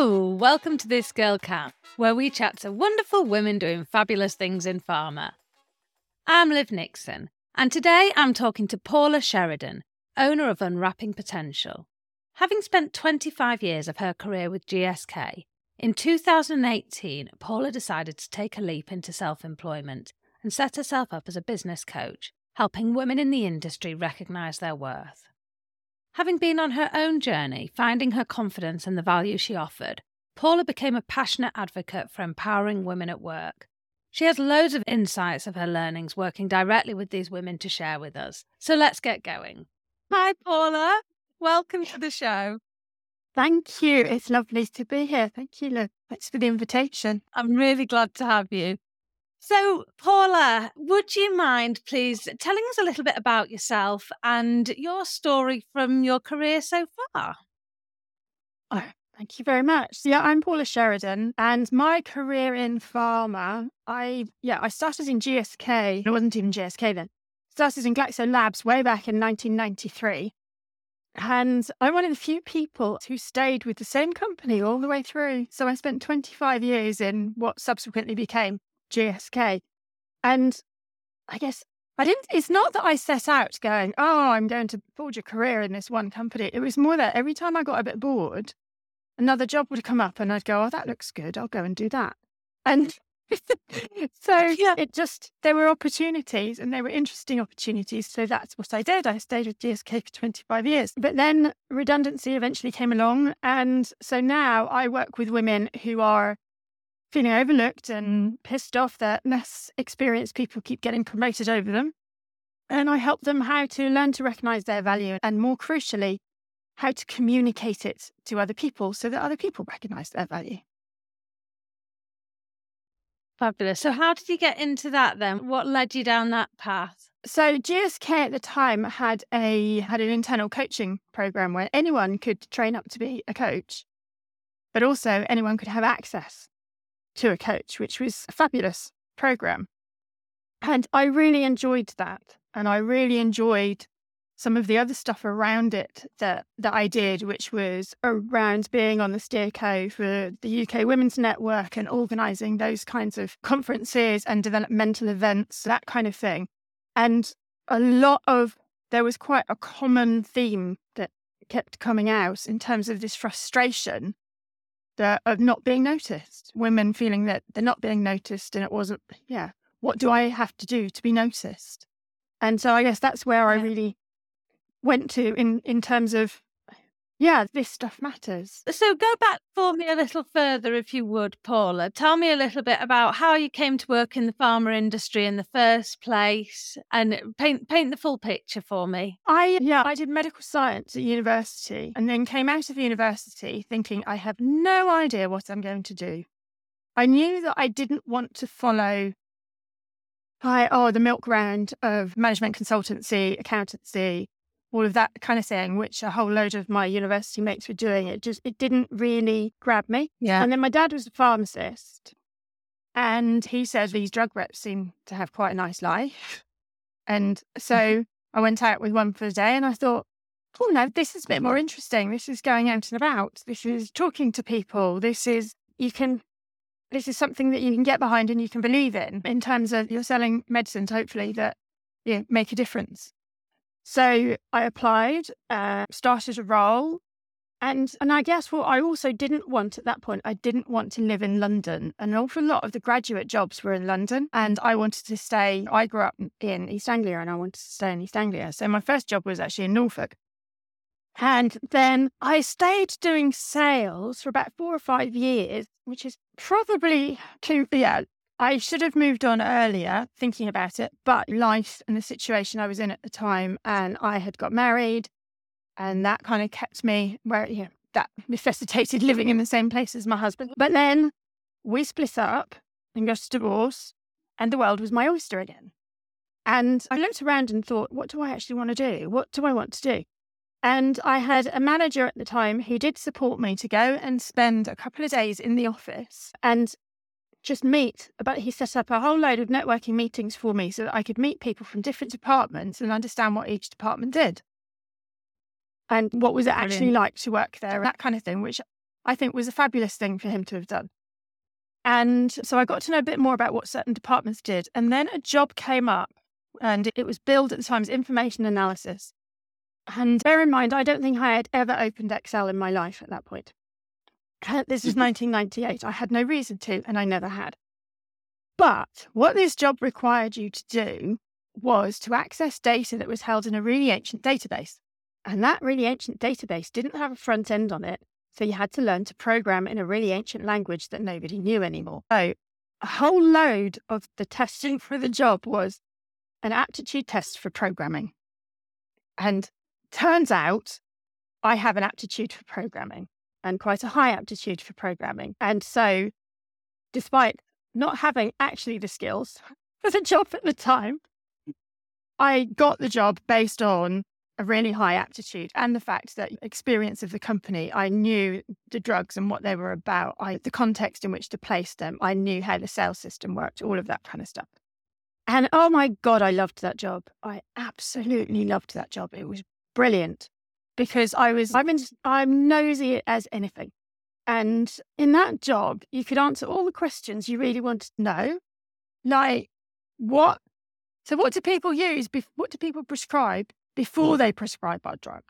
Hello, welcome to This Girl KAM, where we chat to wonderful women doing fabulous things in pharma. I'm Liv Nixon, and today I'm talking to Paula Sheridan, owner of Unwrapping Potential. Having spent 25 years of her career with GSK, in 2018, Paula decided to take a leap into self employment and set herself up as a business coach, helping women in the industry recognise their worth. Having been on her own journey, finding her confidence and the value she offered, Paula became a passionate advocate for empowering women at work. She has loads of insights of her learnings working directly with these women to share with us. So let's get going. Hi, Paula. Welcome to the show. Thank you. It's lovely to be here. Thank you, Liv. Thanks for the invitation. I'm really glad to have you. So, Paula, would you mind please telling us a little bit about yourself and your story from your career so far? Oh, thank you very much. Yeah, I'm Paula Sheridan, and my career in pharma, I yeah, I started in GSK. It wasn't even GSK then. Started in Glaxo Labs way back in 1993. And I'm one of the few people who stayed with the same company all the way through. So I spent 25 years in what subsequently became GSK. And I guess I didn't, it's not that I set out going, oh, I'm going to forge a career in this one company. It was more that every time I got a bit bored, another job would come up and I'd go, oh, that looks good. I'll go and do that. And so yeah. it just, there were opportunities and they were interesting opportunities. So that's what I did. I stayed with GSK for 25 years. But then redundancy eventually came along. And so now I work with women who are feeling overlooked and pissed off that less experienced people keep getting promoted over them. And I help them how to learn to recognize their value and, more crucially, how to communicate it to other people so that other people recognize their value. Fabulous. So, how did you get into that then? What led you down that path? So, GSK at the time had a had an internal coaching program where anyone could train up to be a coach, but also anyone could have access to a coach, which was a fabulous program. And I really enjoyed that. And I really enjoyed some of the other stuff around it that, that I did, which was around being on the steerco for the UK Women's Network and organising those kinds of conferences and developmental events, that kind of thing. And a lot of, there was quite a common theme that kept coming out in terms of this frustration of not being noticed, women feeling that they're not being noticed and it wasn't, yeah, what do I have to do to be noticed? And so I guess that's where yeah. I really went to in, in terms of yeah, this stuff matters. So go back for me a little further, if you would, Paula. Tell me a little bit about how you came to work in the pharma industry in the first place, and paint paint the full picture for me. I yeah, I did medical science at university, and then came out of university thinking I have no idea what I'm going to do. I knew that I didn't want to follow. Hi, oh, the milk round of management consultancy, accountancy, all of that kind of thing, which a whole load of my university mates were doing. It just it didn't really grab me. Yeah. And then my dad was a pharmacist, and he said these drug reps seem to have quite a nice life. And so. I went out with one for the day, and I thought, oh no, this is a bit more interesting. This is going out and about. This is talking to people. This is you can. This is something that you can get behind and you can believe in in terms of you're selling medicines, hopefully that you know, make a difference. So I applied, uh, started a role. And, and I guess what I also didn't want at that point, I didn't want to live in London. An awful lot of the graduate jobs were in London, and I wanted to stay. I grew up in East Anglia and I wanted to stay in East Anglia. So my first job was actually in Norfolk. And then I stayed doing sales for about four or five years, which is probably too, yeah, I should have moved on earlier thinking about it, but life and the situation I was in at the time, and I had got married, and that kind of kept me where, you know, that necessitated living in the same place as my husband. But then we split up and got a divorce, and the world was my oyster again. And I looked around and thought, what do I actually want to do? What do I want to do? And I had a manager at the time who did support me to go and spend a couple of days in the office and just meet. But he set up a whole load of networking meetings for me so that I could meet people from different departments and understand what each department did. And what was it actually like to work there, and that kind of thing, which I think was a fabulous thing for him to have done. And so I got to know a bit more about what certain departments did. And then a job came up, and it was billed at the time as information analysis. And bear in mind, I don't think I had ever opened Excel in my life at that point. This was 1998. Mm-hmm. I had no reason to, and I never had. But what this job required you to do was to access data that was held in a really ancient database. And that really ancient database didn't have a front end on it. So you had to learn to program in a really ancient language that nobody knew anymore. So a whole load of the testing for the job was an aptitude test for programming. And turns out I have an aptitude for programming and quite a high aptitude for programming. And so, despite not having actually the skills for the job at the time, I got the job based on a really high aptitude and the fact that experience of the company, I knew the drugs and what they were about, I, the context in which to place them, I knew how the sales system worked, all of that kind of stuff. And oh my God, I loved that job. I absolutely loved that job. It was brilliant because I was, I'm, in, I'm nosy as anything. And in that job, you could answer all the questions you really wanted to know. Like, what? So, what do people use? What do people prescribe before they prescribe our drug?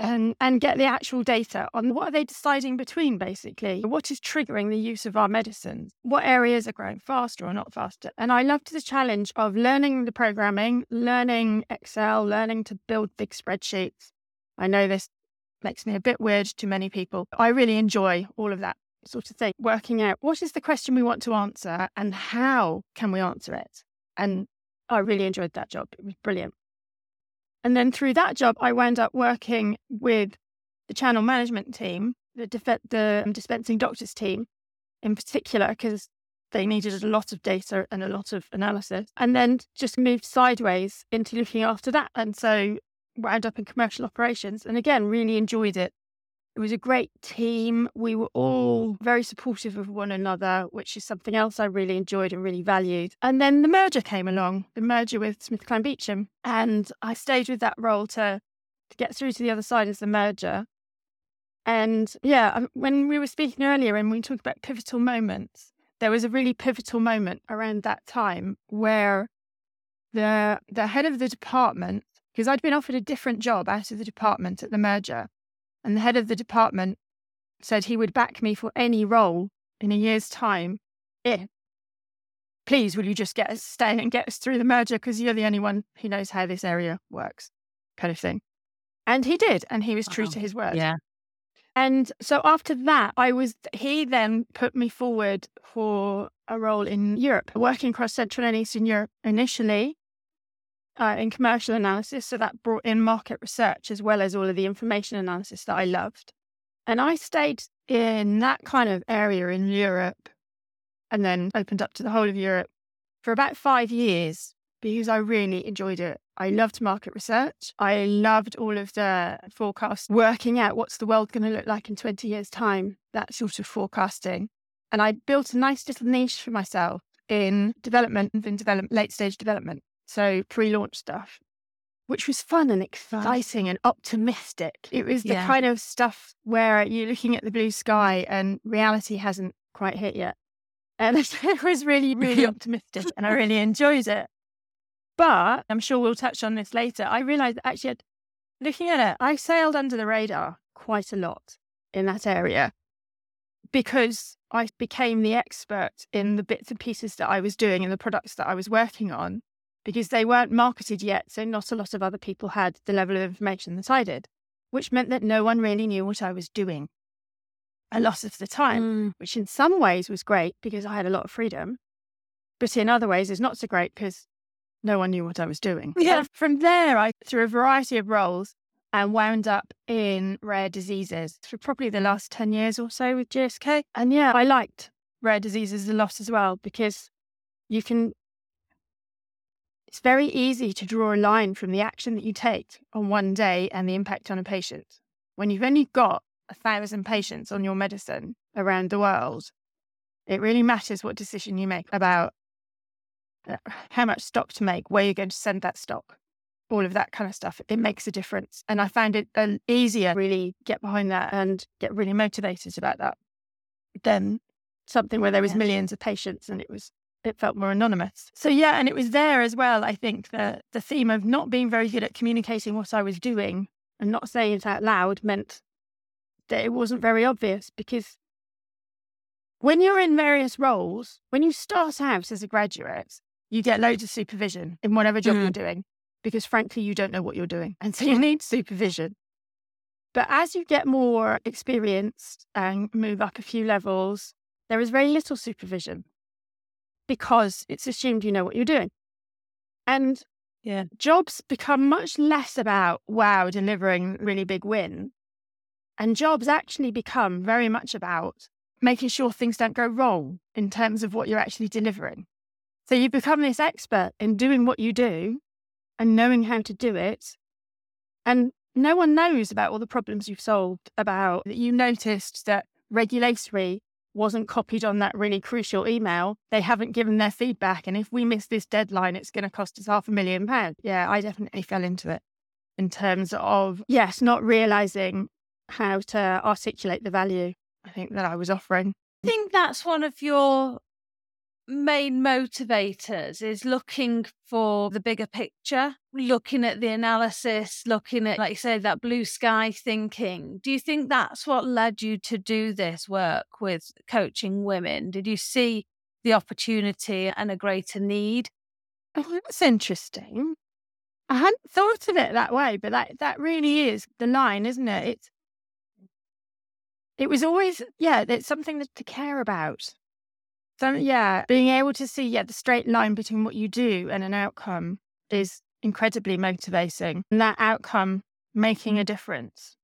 And, and get the actual data on what are they deciding between, basically? What is triggering the use of our medicines? What areas are growing faster or not faster? And I loved the challenge of learning the programming, learning Excel, learning to build big spreadsheets. I know this makes me a bit weird to many people. I really enjoy all of that sort of thing, working out what is the question we want to answer and how can we answer it. And I really enjoyed that job. It was brilliant. And then through that job, I wound up working with the channel management team, the, def- the dispensing doctors team in particular, because they needed a lot of data and a lot of analysis, and then just moved sideways into looking after that. And so wound up in commercial operations and again, really enjoyed it. It was a great team. We were all very supportive of one another, which is something else I really enjoyed and really valued. And then the merger came along, the merger with SmithKline Beecham. And I stayed with that role to, to get through to the other side as the merger. And yeah, um, when we were speaking earlier and we talked about pivotal moments, there was a really pivotal moment around that time where the the head of the department because I'd been offered a different job out of the department at the merger. And the head of the department said he would back me for any role in a year's time if, please, will you just get us stay and get us through the merger because you're the only one who knows how this area works, kind of thing. And he did, and he was true wow. to his word. Yeah. And so after that, I was, he then put me forward for a role in Europe, working across Central and Eastern Europe initially uh, in commercial analysis. So that brought in market research as well as all of the information analysis that I loved. And I stayed in that kind of area in Europe and then opened up to the whole of Europe for about five years because I really enjoyed it. I loved market research. I loved all of the forecasts, working out what's the world going to look like in 20 years' time, that sort of forecasting. And I built a nice little niche for myself in development and in develop, late stage development so pre launch stuff, which was fun and exciting and optimistic. It was the yeah. kind of stuff where you're looking at the blue sky and reality hasn't quite hit yet. And it was really, really optimistic and I really enjoyed it. But I'm sure we'll touch on this later. I realized actually, looking at it, I sailed under the radar quite a lot in that area because I became the expert in the bits and pieces that I was doing and the products that I was working on because they weren't marketed yet. So not a lot of other people had the level of information that I did, which meant that no one really knew what I was doing a lot of the time, mm. which in some ways was great because I had a lot of freedom. But in other ways is not so great because no one knew what I was doing. Yeah. And from there, I, through a variety of roles, and wound up in rare diseases for probably the last 10 years or so with GSK. And yeah, I liked rare diseases a lot as well because you can it's very easy to draw a line from the action that you take on one day and the impact on a patient. When you've only got a thousand patients on your medicine around the world, it really matters what decision you make about uh, how much stock to make, where you're going to send that stock, all of that kind of stuff, it makes a difference. And I found it easier really get behind that and get really motivated about that than something where there was millions of patients and it was it felt more anonymous. So yeah, and it was there as well. I think the the theme of not being very good at communicating what I was doing and not saying it out loud meant that it wasn't very obvious because when you're in various roles, when you start out as a graduate, you get loads of supervision in whatever job mm. you're doing because frankly you don't know what you're doing and so you need supervision. But as you get more experienced and move up a few levels, there is very little supervision because it's assumed you know what you're doing. And yeah, jobs become much less about wow, delivering really big win. And jobs actually become very much about making sure things don't go wrong in terms of what you're actually delivering. So you become this expert in doing what you do and knowing how to do it. And no one knows about all the problems you've solved, about that you noticed that regulatory wasn't copied on that really crucial email. They haven't given their feedback. And if we miss this deadline, it's going to cost us half a million pounds. Yeah, I definitely fell into it in terms of, yes, not realizing how to articulate the value I think that I was offering. I think that's one of your main motivators is looking for the bigger picture, looking at the analysis, looking at, like you said, that blue sky thinking. Do you think that's what led you to do this work with coaching women? Did you see the opportunity and a greater need? Oh, that's interesting. I hadn't thought of it that way, but that, that really is the line, isn't it? It's, it was always, yeah, it's something to care about. So yeah, being able to see yeah the straight line between what you do and an outcome is incredibly motivating. And that outcome making a mm. difference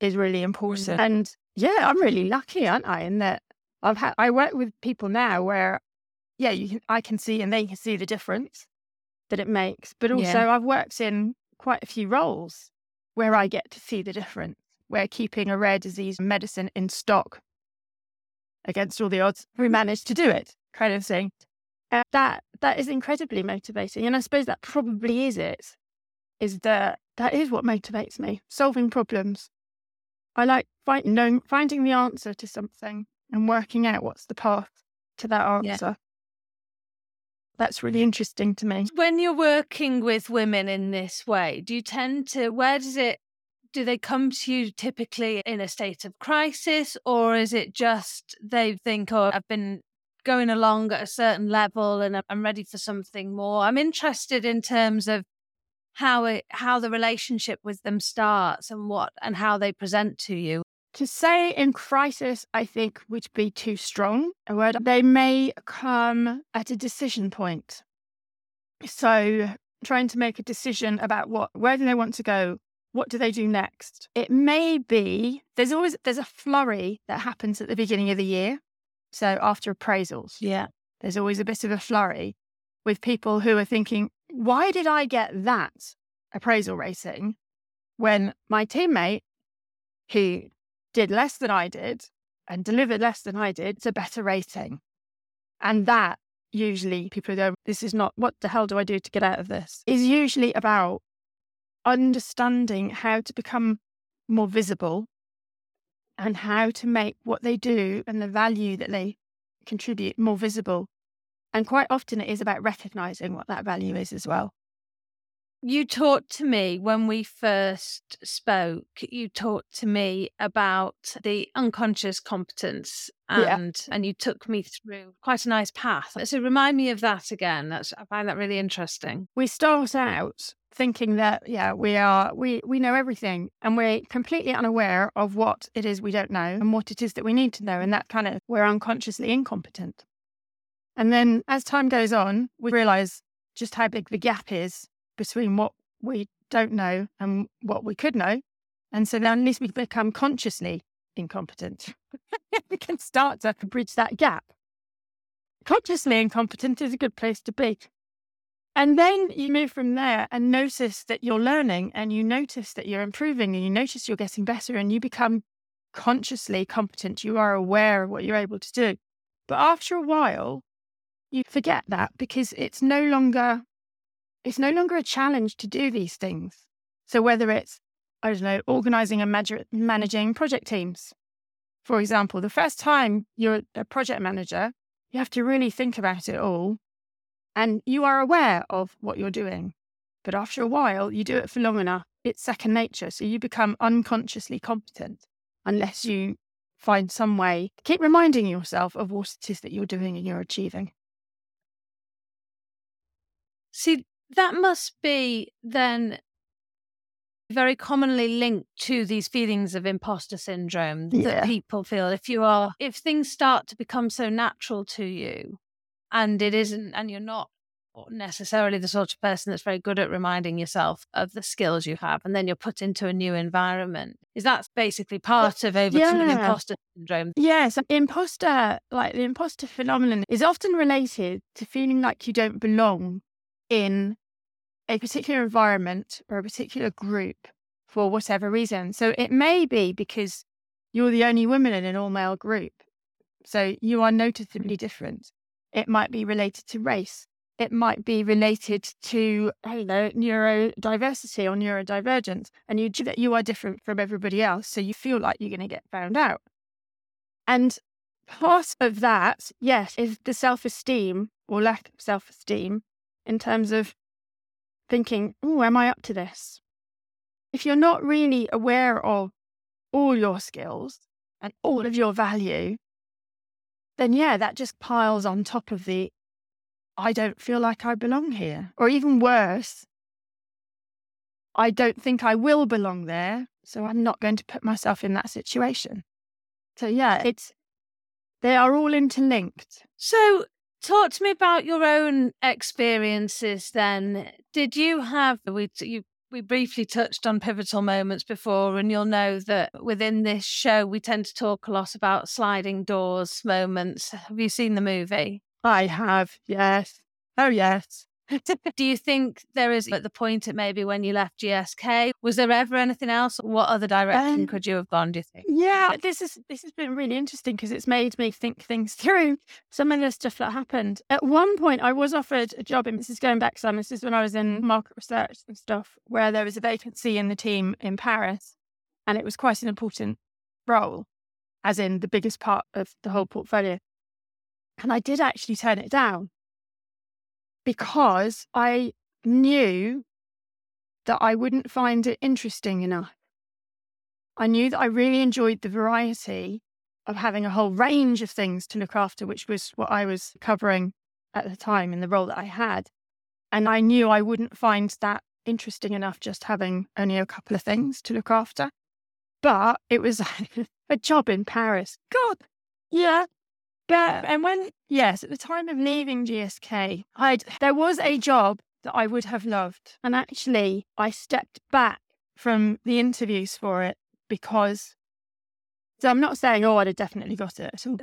is really important. And yeah, I'm really lucky, aren't I? In that I've had I work with people now where yeah, you can, I can see and they can see the difference that it makes. But also yeah. I've worked in quite a few roles where I get to see the difference, where keeping a rare disease medicine in stock against all the odds, we managed to do it, kind of thing. Uh, that that is incredibly motivating, and I suppose that probably is it. Is that that is what motivates me? Solving problems. I like find, knowing, finding the answer to something and working out what's the path to that answer. Yeah. That's really interesting to me. When you're working with women in this way, do you tend to, where does it do they come to you typically in a state of crisis, or is it just they think, oh, I've been going along at a certain level and I'm ready for something more? I'm interested in terms of how it how the relationship with them starts and what and how they present to you. To say in crisis, I think would be too strong a word. They may come at a decision point. So trying to make a decision about what where do they want to go what do they do next? It may be there's always there's a flurry that happens at the beginning of the year. So after appraisals, yeah, there's always a bit of a flurry with people who are thinking, why did I get that appraisal rating when my teammate who did less than I did and delivered less than I did, it's a better rating. And that usually people go, this is not what the hell do I do to get out of this? Is usually about understanding how to become more visible and how to make what they do and the value that they contribute more visible. And quite often it is about recognizing what that value is as well. You talked to me when we first spoke, you talked to me about the unconscious competence and yeah. and you took me through quite a nice path. So remind me of that again. That's I find that really interesting. We start out thinking that yeah we are we we know everything and we're completely unaware of what it is we don't know and what it is that we need to know and that kind of we're unconsciously incompetent. And then as time goes on we realize just how big the gap is between what we don't know and what we could know. And so then at least we become consciously incompetent. We can start to bridge that gap. Consciously incompetent is a good place to be and then you move from there and notice that you're learning and you notice that you're improving and you notice you're getting better and you become consciously competent. You are aware of what you're able to do. But after a while, you forget that because it's no longer it's no longer a challenge to do these things. So whether it's, I don't know, organizing and managing project teams, for example, the first time you're a project manager, you have to really think about it all and you are aware of what you're doing. But after a while, you do it for long enough, it's second nature. So you become unconsciously competent unless you find some way. To keep reminding yourself of what it is that you're doing and you're achieving. See, that must be then very commonly linked to these feelings of imposter syndrome yeah. that people feel if you are if things start to become so natural to you and it isn't and you're not necessarily the sort of person that's very good at reminding yourself of the skills you have and then you're put into a new environment. Is that basically part of overcoming yeah. imposter syndrome? Yes imposter like the imposter phenomenon is often related to feeling like you don't belong in a particular environment or a particular group for whatever reason. So it may be because you're the only woman in an all male group. So you are noticeably different it might be related to race it might be related to, I don't know, neurodiversity or neurodivergence. And you that you are different from everybody else. So you feel like you're going to get found out. And part of that, yes, is the self esteem or lack of self esteem in terms of thinking, oh, am I up to this? If you're not really aware of all your skills and all of your value, then yeah, that just piles on top of the I don't feel like I belong here. Or even worse, I don't think I will belong there. So I'm not going to put myself in that situation. So, yeah, it's, they are all interlinked. So, talk to me about your own experiences then. Did you have, we, you, we briefly touched on pivotal moments before, and you'll know that within this show, we tend to talk a lot about sliding doors moments. Have you seen the movie? I have, yes. Oh, yes. Do you think there is at the point it maybe when you left GSK? Was there ever anything else? What other direction um, could you have gone? Do you think? Yeah, this is this has been really interesting because it's made me think things through. Some of the stuff that happened. At one point, I was offered a job, and this is going back some. This is when I was in market research and stuff, where there was a vacancy in the team in Paris, and it was quite an important role, as in the biggest part of the whole portfolio. And I did actually turn it down because I knew that I wouldn't find it interesting enough. I knew that I really enjoyed the variety of having a whole range of things to look after, which was what I was covering at the time in the role that I had. And I knew I wouldn't find that interesting enough just having only a couple of things to look after. But it was a job in Paris. God, yeah, but and when yes, at the time of leaving GSK, I there was a job that I would have loved, and actually I stepped back from the interviews for it because. So I'm not saying oh I'd have definitely got it at all,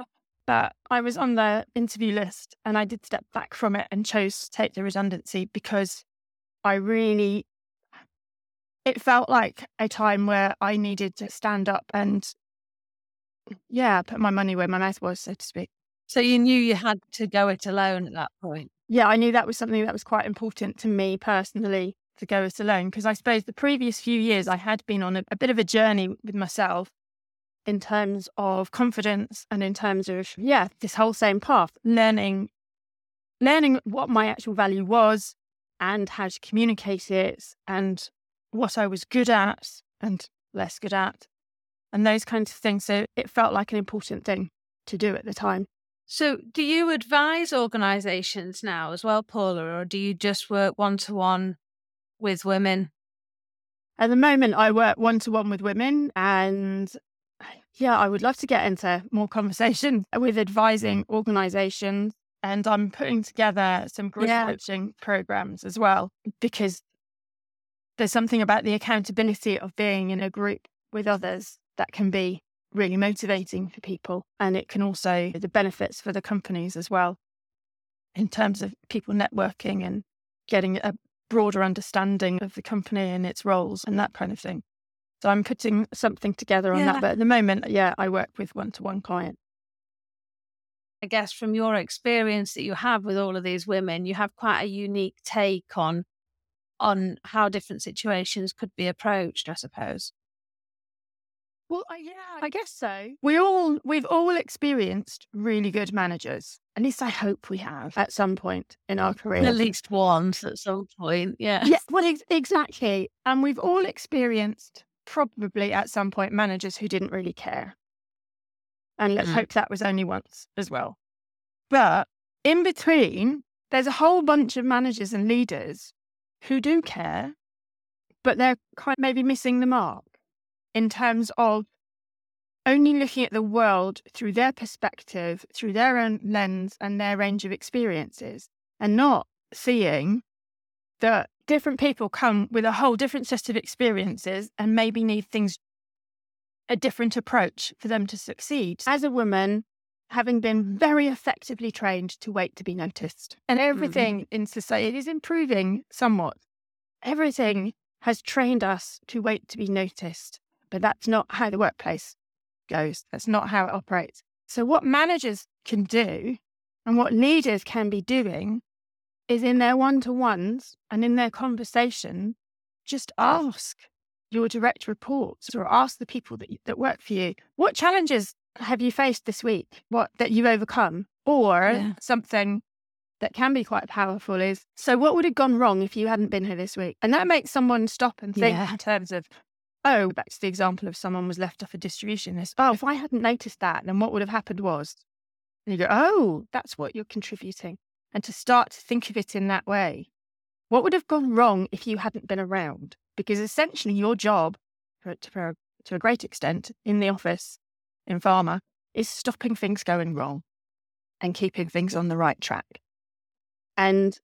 but I was on the interview list and I did step back from it and chose to take the redundancy because I really it felt like a time where I needed to stand up and yeah, put my money where my mouth was, so to speak. So you knew you had to go it alone at that point. Yeah, I knew that was something that was quite important to me personally to go it alone because I suppose the previous few years I had been on a, a bit of a journey with myself in terms of confidence and in terms of yeah this whole same path learning learning what my actual value was and how to communicate it and what I was good at and less good at and those kinds of things so it felt like an important thing to do at the time so, do you advise organizations now as well, Paula, or do you just work one to one with women? At the moment, I work one to one with women, and yeah, I would love to get into more conversation with advising organizations. And I'm putting together some group yeah. coaching programs as well, because there's something about the accountability of being in a group with others that can be really motivating for people. And it can also the benefits for the companies as well in terms of people networking and getting a broader understanding of the company and its roles and that kind of thing. So I'm putting something together on yeah. that. But at the moment, yeah, I work with one to one clients. I guess from your experience that you have with all of these women, you have quite a unique take on on how different situations could be approached, I suppose. Well, yeah, I guess so. We all we've all experienced really good managers. At least I hope we have at some point in our career. At least once at some point, yeah. Yeah, well, ex- exactly. And we've all experienced probably at some point managers who didn't really care. And let's mm. hope that was only once as well. But in between, there's a whole bunch of managers and leaders who do care, but they're kind of maybe missing the mark in terms of only looking at the world through their perspective, through their own lens and their range of experiences, and not seeing that different people come with a whole different set of experiences and maybe need things a different approach for them to succeed. As a woman, having been very effectively trained to wait to be noticed, and everything mm-hmm. in society is improving somewhat. Everything has trained us to wait to be noticed but that's not how the workplace goes. That's not how it operates. So, what managers can do and what leaders can be doing is in their one to ones and in their conversation, just ask your direct reports or ask the people that, that work for you what challenges have you faced this week what that you've overcome or yeah. something that can be quite powerful is so what would have gone wrong if you hadn't been here this week and that makes someone stop and think yeah. in terms of oh, back to the example of someone was left off a distribution list. Oh, if I hadn't noticed that, then what would have happened was, and you go, oh, that's what you're contributing. And to start to think of it in that way, what would have gone wrong if you hadn't been around? Because essentially, your job, for, to a great extent, in the office, in pharma, is stopping things going wrong and keeping things on the right track. And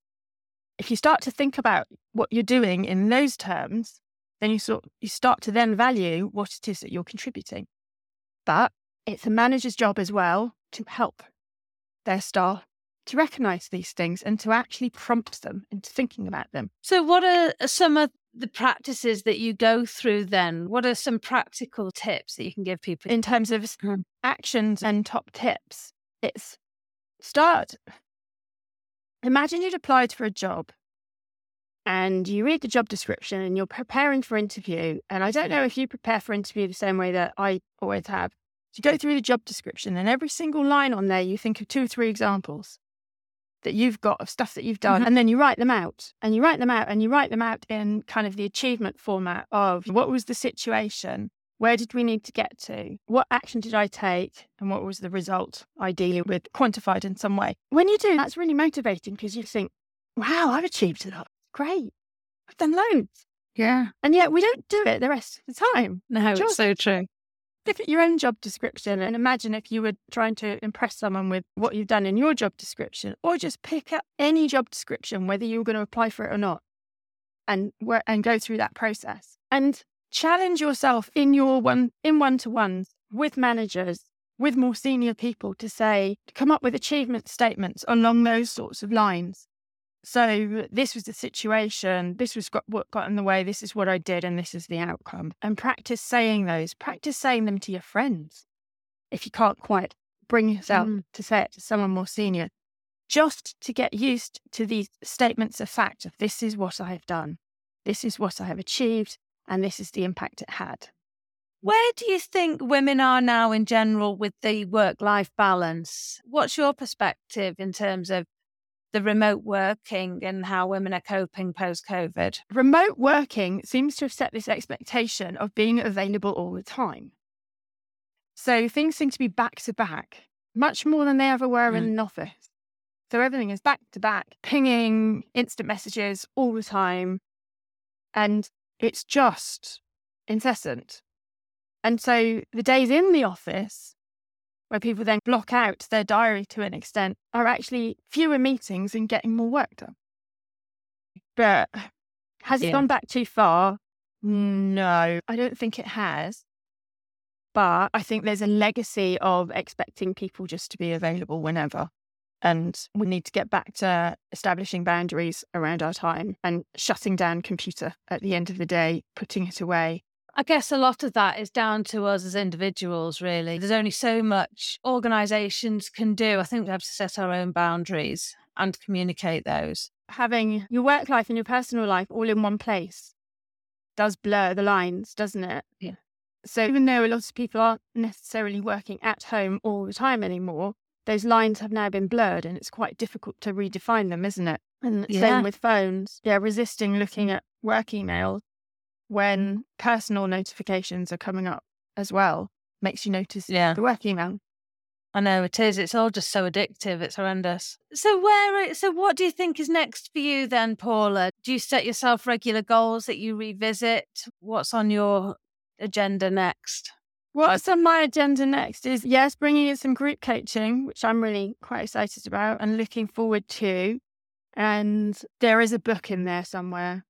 if you start to think about what you're doing in those terms, then you sort you start to then value what it is that you're contributing. But it's a manager's job as well to help their staff to recognize these things and to actually prompt them into thinking about them. So, what are some of the practices that you go through then? What are some practical tips that you can give people in terms of mm-hmm. actions and top tips? It's start. Imagine you'd applied for a job and you read the job description and you're preparing for interview. And I don't know if you prepare for interview the same way that I always have. You go through the job description and every single line on there, you think of two or three examples that you've got of stuff that you've done. Mm-hmm. And then you write them out and you write them out and you write them out in kind of the achievement format of what was the situation? Where did we need to get to? What action did I take? And what was the result, ideally, with quantified in some way? When you do, that's really motivating because you think, wow, I've achieved a lot great. I've done loads. Yeah. And yet we don't do it the rest of the time. No, Just it's so true. Look at your own job description and imagine if you were trying to impress someone with what you've done in your job description, or just pick up any job description, whether you're going to apply for it or not, and work, and go through that process. And challenge yourself in your one in one to ones with managers, with more senior people to say, to come up with achievement statements along those sorts of lines so this was the situation. This was what got in the way. This is what I did, and this is the outcome. And practice saying those. Practice saying them to your friends. If you can't quite bring yourself mm. to say it to someone more senior, just to get used to these statements of fact of this is what I have done, this is what I have achieved, and this is the impact it had. Where do you think women are now in general with the work life balance? What's your perspective in terms of the remote working and how women are coping post COVID? Remote working seems to have set this expectation of being available all the time. So things seem to be back to back, much more than they ever were mm. in an office. So everything is back to back, pinging instant messages all the time. And it's just incessant. And so the days in the office where people then block out their diary to an extent, are actually fewer meetings and getting more work done. But has it gone back too far? No, I don't think it has. But I think there's a legacy of expecting people just to be available whenever. And we need to get back to establishing boundaries around our time and shutting down computer at the end of the day, putting it away, I guess a lot of that is down to us as individuals, really. There's only so much organisations can do. I think we have to set our own boundaries and communicate those. having your work life and your personal life all in one place does blur the lines, doesn't it? Yeah. So even though a lot of people aren't necessarily working at home all the time anymore, those lines have now been blurred and it's quite difficult to redefine them, isn't it? And Yeah. same with phones. Yeah, resisting looking at work emails when personal notifications are coming up as well makes you notice Yeah. the work email. I know it is. It's all just so addictive. It's horrendous. So where? So what do you think is next for you then, Paula? Do you set yourself regular goals that you revisit? What's on your agenda next? What's on my agenda next is yes, bringing in some group coaching, which I'm really quite excited about and looking forward to. And there is a book in there somewhere.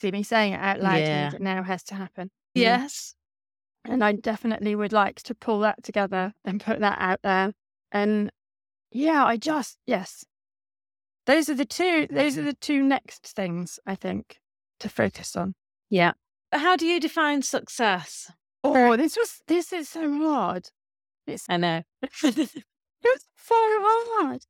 See me saying it out loud Yeah. it now has to happen. Mm. Yes. And I definitely would like to pull that together and put that out there. And yeah, I just yes. Those are the two those are mm-hmm. the two next things I think to focus on. Yeah. How do you define success? Oh, this was this is so hard. It's I know. it's so hard.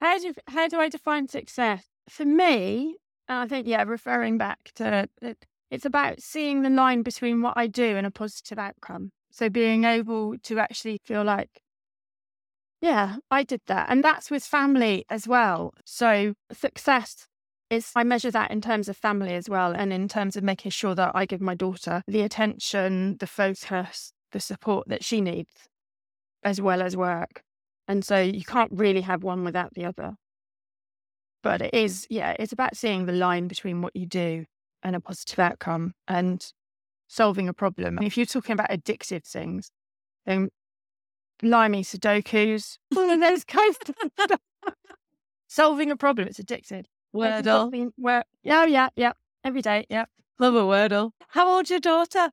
How do how do I define success? For me, and I think yeah, referring back to it, it's about seeing the line between what I do and a positive outcome. So being able to actually feel like, yeah, I did that, and that's with family as well. So success is I measure that in terms of family as well, and in terms of making sure that I give my daughter the attention, the focus, the support that she needs, as well as work. And so you can't really have one without the other. But it is, yeah, it's about seeing the line between what you do and a positive outcome and solving a problem. And if you're talking about addictive things, then limey Sudokus, all of those kinds of stuff. Solving a problem, it's addicted. Wordle. Where, yeah, yeah, yeah. Every day, yeah. Love a Wordle. How old's your daughter?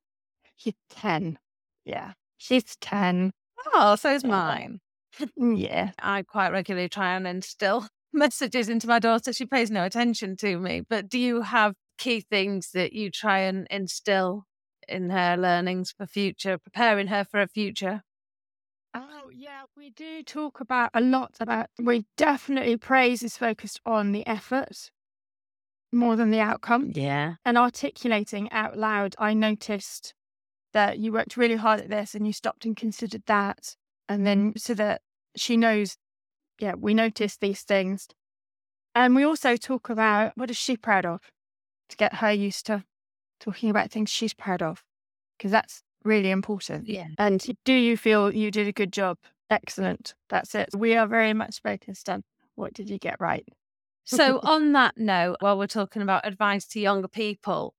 She's 10. Yeah. She's 10. Oh, so so's mine. Yeah. I quite regularly try and instill messages into my daughter. She pays no attention to me. But do you have key things that you try and instill in her learnings for future, preparing her for a future? Oh, yeah, we do talk about a lot about, we definitely praise is focused on the effort more than the outcome. Yeah. And articulating out loud, I noticed that you worked really hard at this and you stopped and considered that. And then so that she knows, yeah, we notice these things. And we also talk about what is she proud of to get her used to talking about things she's proud of, because that's really important. Yeah. And do you feel you did a good job? Excellent. That's it. We are very much focused on what did you get right? So, on that note, while we're talking about advice to younger people,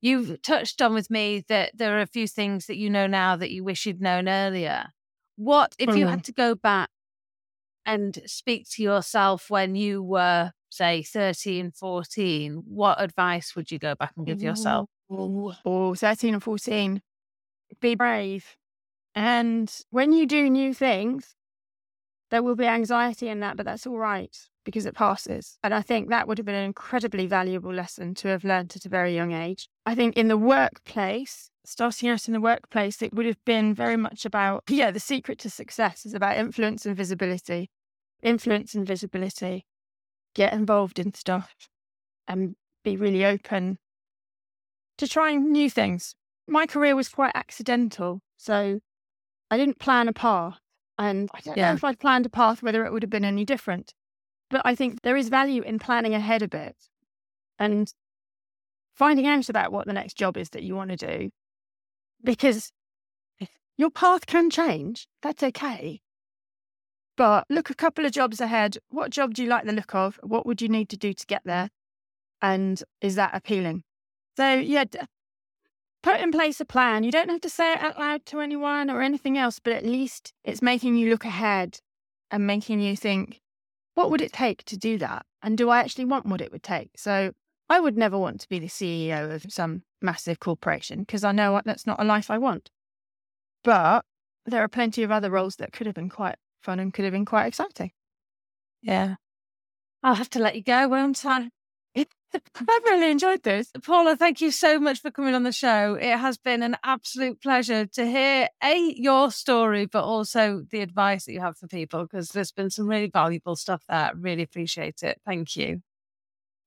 you've touched on with me that there are a few things that you know now that you wish you'd known earlier. What if you had mm. to go back and speak to yourself when you were, say, 13, 14? What advice would you go back and give yourself? Or 13 or 14, be brave. And when you do new things, there will be anxiety in that, but that's all right because it passes. And I think that would have been an incredibly valuable lesson to have learned at a very young age. I think in the workplace, starting out in the workplace, it would have been very much about, yeah, the secret to success is about influence and visibility. Influence and visibility. Get involved in stuff and be really open to trying new things. My career was quite accidental, so I didn't plan a path. And I don't Yeah. know if I'd planned a path, whether it would have been any different. But I think there is value in planning ahead a bit and finding out about what the next job is that you want to do. Because your path can change. That's okay. But look a couple of jobs ahead. What job do you like the look of? What would you need to do to get there? And is that appealing? So, yeah, put in place a plan. You don't have to say it out loud to anyone or anything else, but at least it's making you look ahead and making you think, what would it take to do that? And do I actually want what it would take? So, I would never want to be the CEO of some massive corporation because I know that's not a life I want. But there are plenty of other roles that could have been quite fun and could have been quite exciting. Yeah. I'll have to let you go, won't I? I've really enjoyed this. Paula, thank you so much for coming on the show. It has been an absolute pleasure to hear A, your story, but also the advice that you have for people, because there's been some really valuable stuff there. Really appreciate it. Thank you.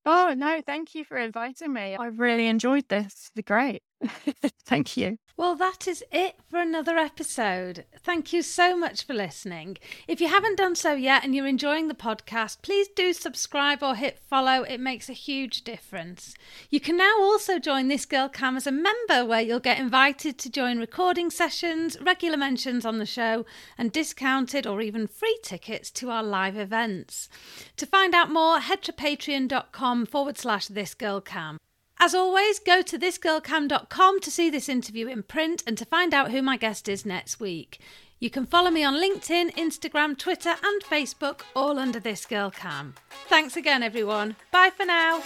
Oh, no, thank you for inviting me. I've really enjoyed this. It's great. thank you. Well, that is it for another episode. Thank you so much for listening. If you haven't done so yet and you're enjoying the podcast, please do subscribe or hit follow. It makes a huge difference. You can now also join This Girl KAM as a member, where you'll get invited to join recording sessions, regular mentions on the show, and discounted or even free tickets to our live events. To find out more, head to patreon.com forward slash This Girl KAM. As always, go to thisgirlkam.com to see this interview in print and to find out who my guest is next week. You can follow me on LinkedIn, Instagram, Twitter, and Facebook, all under This Girl KAM. Thanks again, everyone. Bye for now.